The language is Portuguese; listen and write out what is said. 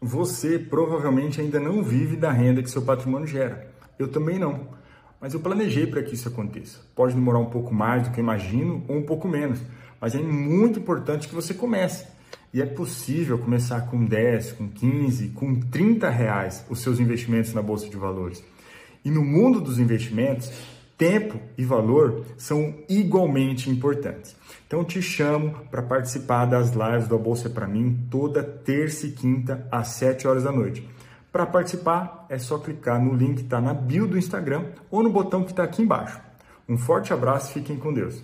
Você provavelmente ainda não vive da renda que seu patrimônio gera. Eu também não. Mas eu planejei para que isso aconteça. Pode demorar um pouco mais do que eu imagino ou um pouco menos, mas é muito importante que você comece. E é possível começar com 10, com 15, com 30 reais os seus investimentos na Bolsa de Valores. E no mundo dos investimentos, tempo e valor são igualmente importantes. Então te chamo para participar das lives do A Bolsa é para mim toda terça e quinta às 7 horas da noite. Para participar é só clicar no link que está na bio do Instagram ou no botão que está aqui embaixo. Um forte abraço e fiquem com Deus.